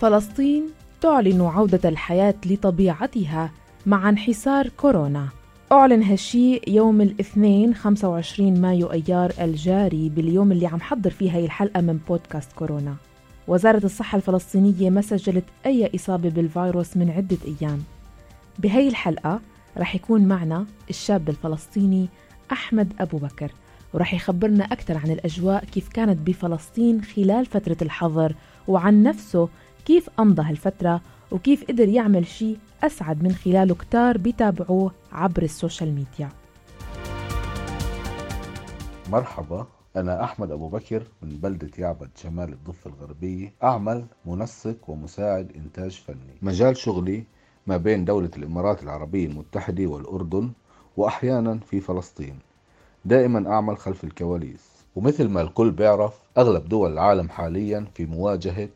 فلسطين تعلن عودة الحياة لطبيعتها مع انحسار كورونا. أعلن هالشي يوم الاثنين 25 مايو أيار الجاري باليوم اللي عم حضر فيه هاي الحلقة من بودكاست كورونا. وزارة الصحة الفلسطينية ما سجلت أي إصابة بالفيروس من عدة أيام. بهاي الحلقة رح يكون معنا الشاب الفلسطيني أحمد أبو بكر ورح يخبرنا أكثر عن الأجواء كيف كانت بفلسطين خلال فترة الحظر وعن نفسه كيف أمضى هالفترة وكيف قدر يعمل شيء أسعد من خلاله كتار بيتابعوه عبر ال social media. مرحبا أنا أحمد أبو بكر من بلدة يعبد شمال الضفة الغربية أعمل منسق ومساعد إنتاج فني. مجال شغلي ما بين دولة الإمارات العربية المتحدة والأردن وأحيانا في فلسطين. دائما أعمل خلف الكواليس. ومثل ما الكل بيعرف أغلب دول العالم حاليا في مواجهة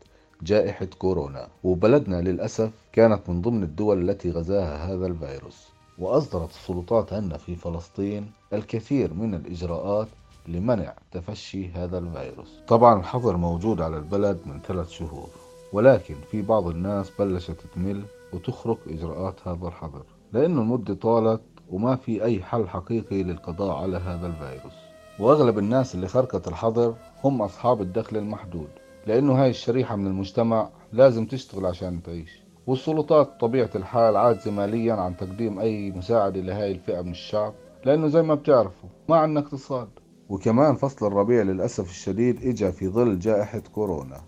جائحة كورونا. وبلدنا للأسف كانت من ضمن الدول التي غزاها هذا الفيروس. وأصدرت السلطات عندنا في فلسطين الكثير من الإجراءات لمنع تفشي هذا الفيروس. طبعا الحظر موجود على البلد من ثلاث شهور ولكن في بعض الناس بلشت تمل وتخرق إجراءات هذا الحظر لأنه المدة طالت وما في أي حل حقيقي للقضاء على هذا الفيروس. وأغلب الناس اللي خرقت الحظر هم أصحاب الدخل المحدود. لأنه هاي الشريحة من المجتمع لازم تشتغل عشان تعيش. والسلطات طبيعة الحال عاجزة ماليا عن تقديم أي مساعدة لهاي الفئة من الشعب لأنه زي ما بتعرفوا ما عندنا اقتصاد. وكمان فصل الربيع للأسف الشديد إجا في ظل جائحة كورونا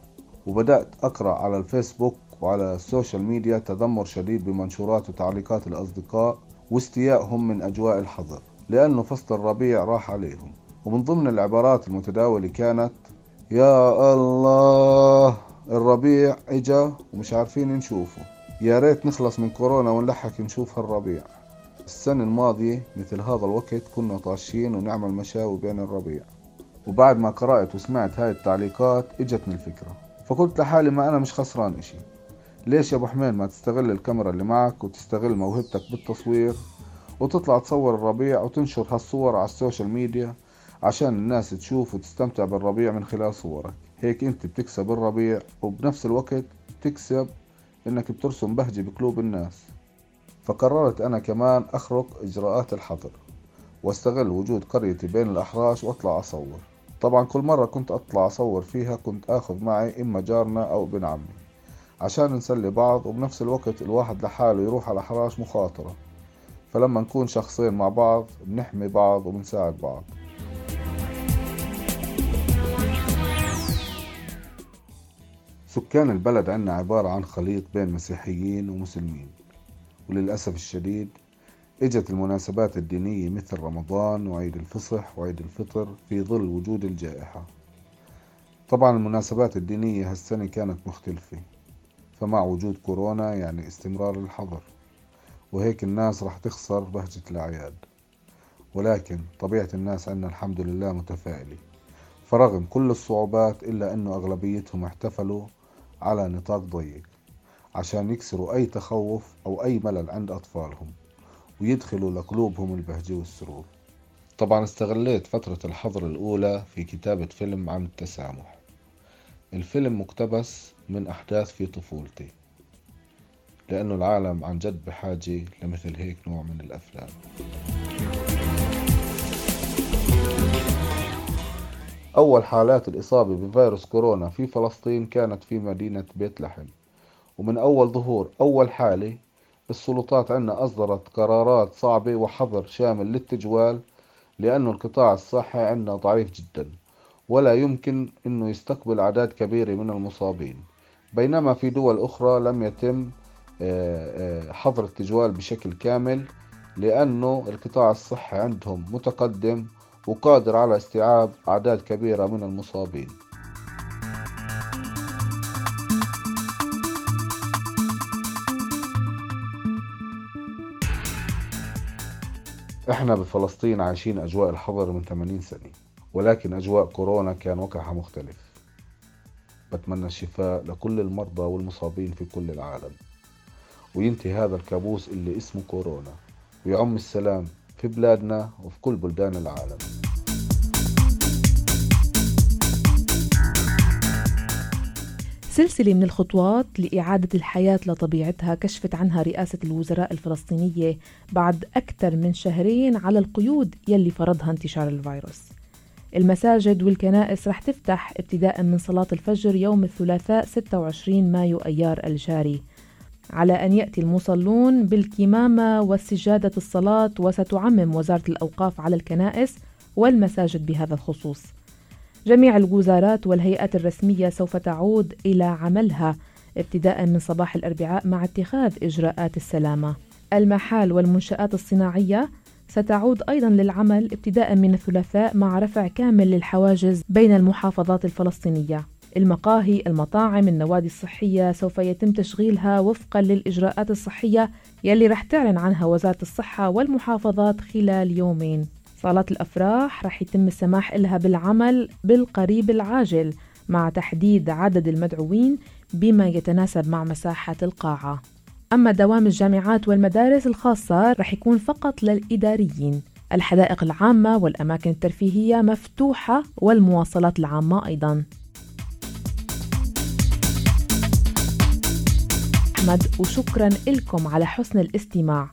وبدأت أقرأ على الفيسبوك وعلى ال social media تذمر شديد بمنشورات وتعليقات الأصدقاء واستيائهم من أجواء الحظر لأنه فصل الربيع راح عليهم. ومن ضمن العبارات المتداولة كانت يا الله. الربيع إجا ومش عارفين نشوفه. يا ريت نخلص من كورونا ونلحق نشوف هالربيع. السنة الماضية مثل هذا الوقت كنا طاشين ونعمل مشاوي بين الربيع. وبعد ما قرأت وسمعت هاي التعليقات إجتني الفكرة. فقلت لحالي ما أنا مش خسران إشي. ليش يا أبو حميد ما تستغل الكاميرا اللي معك وتستغل موهبتك بالتصوير وتطلع تصور الربيع وتنشر هالصور على ال social media؟ عشان الناس تشوف وتستمتع بالربيع من خلال صورك. هيك انت بتكسب الربيع وبنفس الوقت بتكسب انك بترسم بهجة بقلوب الناس. فقررت أنا كمان أخرق إجراءات الحظر واستغل وجود قريتي بين الأحراش وأطلع أصور. طبعا كل مرة كنت أطلع أصور فيها كنت آخذ معي إما جارنا أو ابن عمي عشان نسلي بعض وبنفس الوقت الواحد لحاله يروح على الاحراش مخاطرة. فلما نكون شخصين مع بعض بنحمي بعض وبنساعد بعض. سكان البلد عنا عبارة عن خليط بين مسيحيين ومسلمين وللأسف الشديد إجت المناسبات الدينية مثل رمضان وعيد الفصح وعيد الفطر في ظل وجود الجائحة. طبعا المناسبات الدينية هالسنة كانت مختلفة فمع وجود كورونا يعني استمرار الحظر وهيك الناس راح تخسر بهجة الأعياد. ولكن طبيعة الناس عنا الحمد لله متفائلة فرغم كل الصعوبات إلا أنه أغلبيتهم احتفلوا على نطاق ضيق عشان يكسروا أي تخوف أو أي ملل عند أطفالهم ويدخلوا لقلوبهم البهجة والسرور. طبعا استغليت فترة الحظر الأولى في كتابة فيلم عن التسامح. الفيلم مقتبس من أحداث في طفولتي لأنه العالم عن جد بحاجة لمثل هيك نوع من الأفلام. أول حالات الإصابة بفيروس كورونا في فلسطين كانت في مدينة بيت لحم. ومن أول ظهور أول حالة السلطات عندنا أصدرت قرارات صعبة وحظر شامل للتجوال لأنه القطاع الصحي عندنا ضعيف جدا ولا يمكن أنه يستقبل أعداد كبيرة من المصابين. بينما في دول أخرى لم يتم آه، آه، حظر التجوال بشكل كامل لأنه القطاع الصحي عندهم متقدم وقادر على استيعاب أعداد كبيرة من المصابين. إحنا بفلسطين عايشين أجواء الحظر من 80 سنة ولكن أجواء كورونا كان وقعها مختلف. بتمنى الشفاء لكل المرضى والمصابين في كل العالم. وينتهي هذا الكابوس اللي اسمه كورونا. ويعم السلام في بلادنا وفي كل بلدان العالم. سلسلة من الخطوات لإعادة الحياة لطبيعتها كشفت عنها رئاسة الوزراء الفلسطينية بعد أكثر من شهرين على القيود يلي فرضها انتشار الفيروس. المساجد والكنائس رح تفتح ابتداء من صلاة الفجر يوم الثلاثاء 26 مايو أيار الجاري. على أن يأتي المصلون بالكمامة والسجادة الصلاة وستعمم وزارة الأوقاف على الكنائس والمساجد بهذا الخصوص. جميع الوزارات والهيئات الرسمية سوف تعود إلى عملها ابتداء من صباح الأربعاء مع اتخاذ إجراءات السلامة. المحال والمنشآت الصناعية ستعود أيضا للعمل ابتداء من الثلاثاء مع رفع كامل للحواجز بين المحافظات الفلسطينية. المقاهي، المطاعم، النوادي الصحية سوف يتم تشغيلها وفقا للإجراءات الصحية يلي رح تعلن عنها وزارة الصحة والمحافظات خلال يومين. صالات الأفراح رح يتم السماح لها بالعمل بالقريب العاجل مع تحديد عدد المدعوين بما يتناسب مع مساحة القاعة. أما دوام الجامعات والمدارس الخاصة رح يكون فقط للإداريين. الحدائق العامة والأماكن الترفيهية مفتوحة والمواصلات العامة أيضاً. أحمد وشكرا لكم على حسن الاستماع.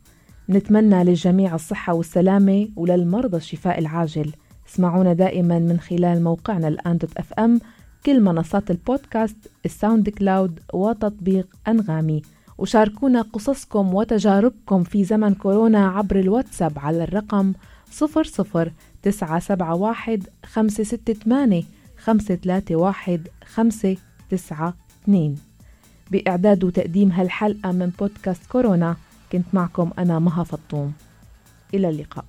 نتمنى للجميع الصحة والسلامة وللمرضى الشفاء العاجل. اسمعونا دائما من خلال موقعنا الآن dot FM كل منصات البودكاست ال SoundCloud وتطبيق أنغامي. وشاركونا قصصكم وتجاربكم في زمن كورونا عبر الواتساب على الرقم 00 971 568 531 592 بإعداد وتقديم هالحلقة من بودكاست كورونا. كنت معكم أنا مها فطوم. إلى اللقاء.